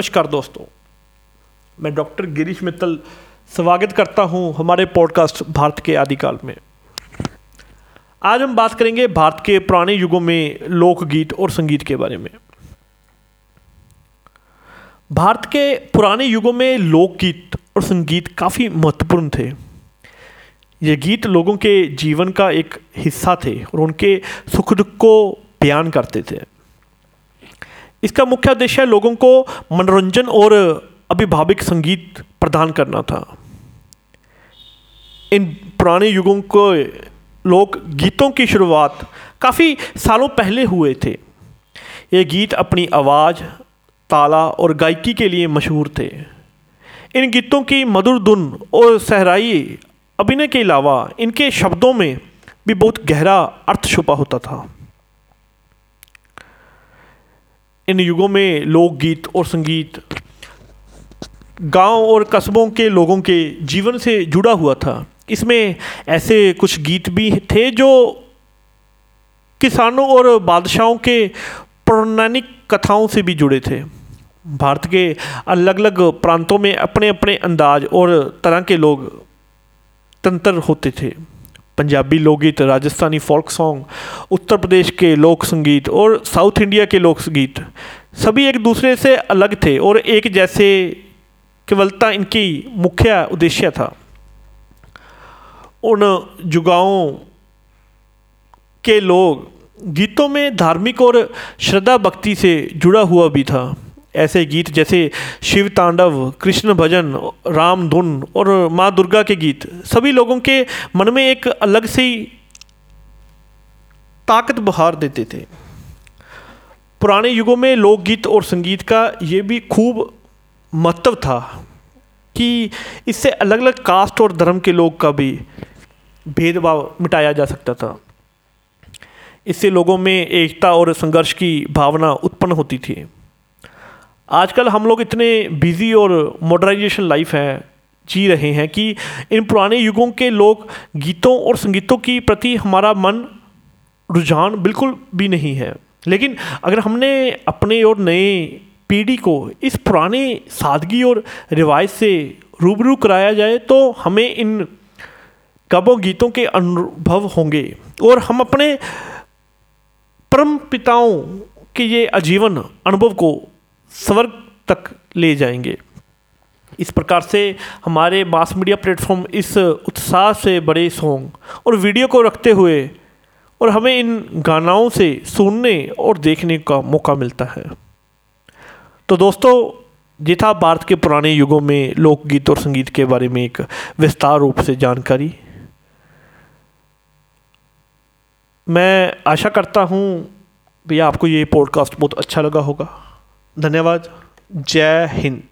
नमस्कार दोस्तों। मैं डॉक्टर गिरीश मित्तल स्वागत करता हूँ हमारे पॉडकास्ट भारत के आदिकाल में। आज हम बात करेंगे भारत के पुराने युगों में लोकगीत और संगीत के बारे में। भारत के पुराने युगों में लोकगीत और संगीत काफ़ी महत्वपूर्ण थे। ये गीत लोगों के जीवन का एक हिस्सा थे और उनके सुख दुख को बयान करते थे। इसका मुख्य उद्देश्य लोगों को मनोरंजन और अभिभाविक संगीत प्रदान करना था। इन पुराने युगों को लोक गीतों की शुरुआत काफ़ी सालों पहले हुए थे। ये गीत अपनी आवाज़, ताला और गायकी के लिए मशहूर थे। इन गीतों की मधुर धुन और सहराई अभिनय के अलावा इनके शब्दों में भी बहुत गहरा अर्थ छुपा होता था। इन युगों में लोकगीत और संगीत गाँव और कस्बों के लोगों के जीवन से जुड़ा हुआ था। इसमें ऐसे कुछ गीत भी थे जो किसानों और बादशाहों के पौराणिक कथाओं से भी जुड़े थे। भारत के अलग अलग प्रांतों में अपने अपने अंदाज और तरह के लोग तंत्र होते थे। पंजाबी लोकगीत, राजस्थानी फोल्क सॉन्ग, उत्तर प्रदेश के लोक संगीत और साउथ इंडिया के लोक संगीत सभी एक दूसरे से अलग थे और एक जैसे केवलता इनकी मुख्य उद्देश्य था। उन जुगाओं के लोग गीतों में धार्मिक और श्रद्धा भक्ति से जुड़ा हुआ भी था। ऐसे गीत जैसे शिव तांडव, कृष्ण भजन, राम धुन और माँ दुर्गा के गीत, सभी लोगों के मन में एक अलग सी ताकत बहार देते थे। पुराने युगों में लोकगीत और संगीत का ये भी खूब महत्व था कि इससे अलग अलग कास्ट और धर्म के लोग का भी भेदभाव मिटाया जा सकता था। इससे लोगों में एकता और संघर्ष की भावना उत्पन्न होती थी। आजकल हम लोग इतने बिज़ी और मॉडर्नाइजेशन लाइफ है, जी रहे हैं कि इन पुराने युगों के लोग गीतों और संगीतों की प्रति हमारा मन रुझान बिल्कुल भी नहीं है। लेकिन अगर हमने अपने और नए पीढ़ी को इस पुराने सादगी और रिवायत से रूबरू कराया जाए तो हमें इन कबों गीतों के अनुभव होंगे। और हम अपने परम पिताओं के ये आजीवन अनुभव को स्वर्ग तक ले जाएँगे। इस प्रकार से हमारे मास मीडिया प्लेटफॉर्म इस उत्साह से बड़े सॉन्ग और वीडियो को रखते हुए और हमें इन गानाओं से सुनने और देखने का मौका मिलता है। तो दोस्तों, ये था भारत के पुराने युगों में लोकगीत और संगीत के बारे में एक विस्तार रूप से जानकारी। मैं आशा करता हूँ भैया आपको ये पॉडकास्ट बहुत अच्छा लगा होगा। धन्यवाद। जय हिंद।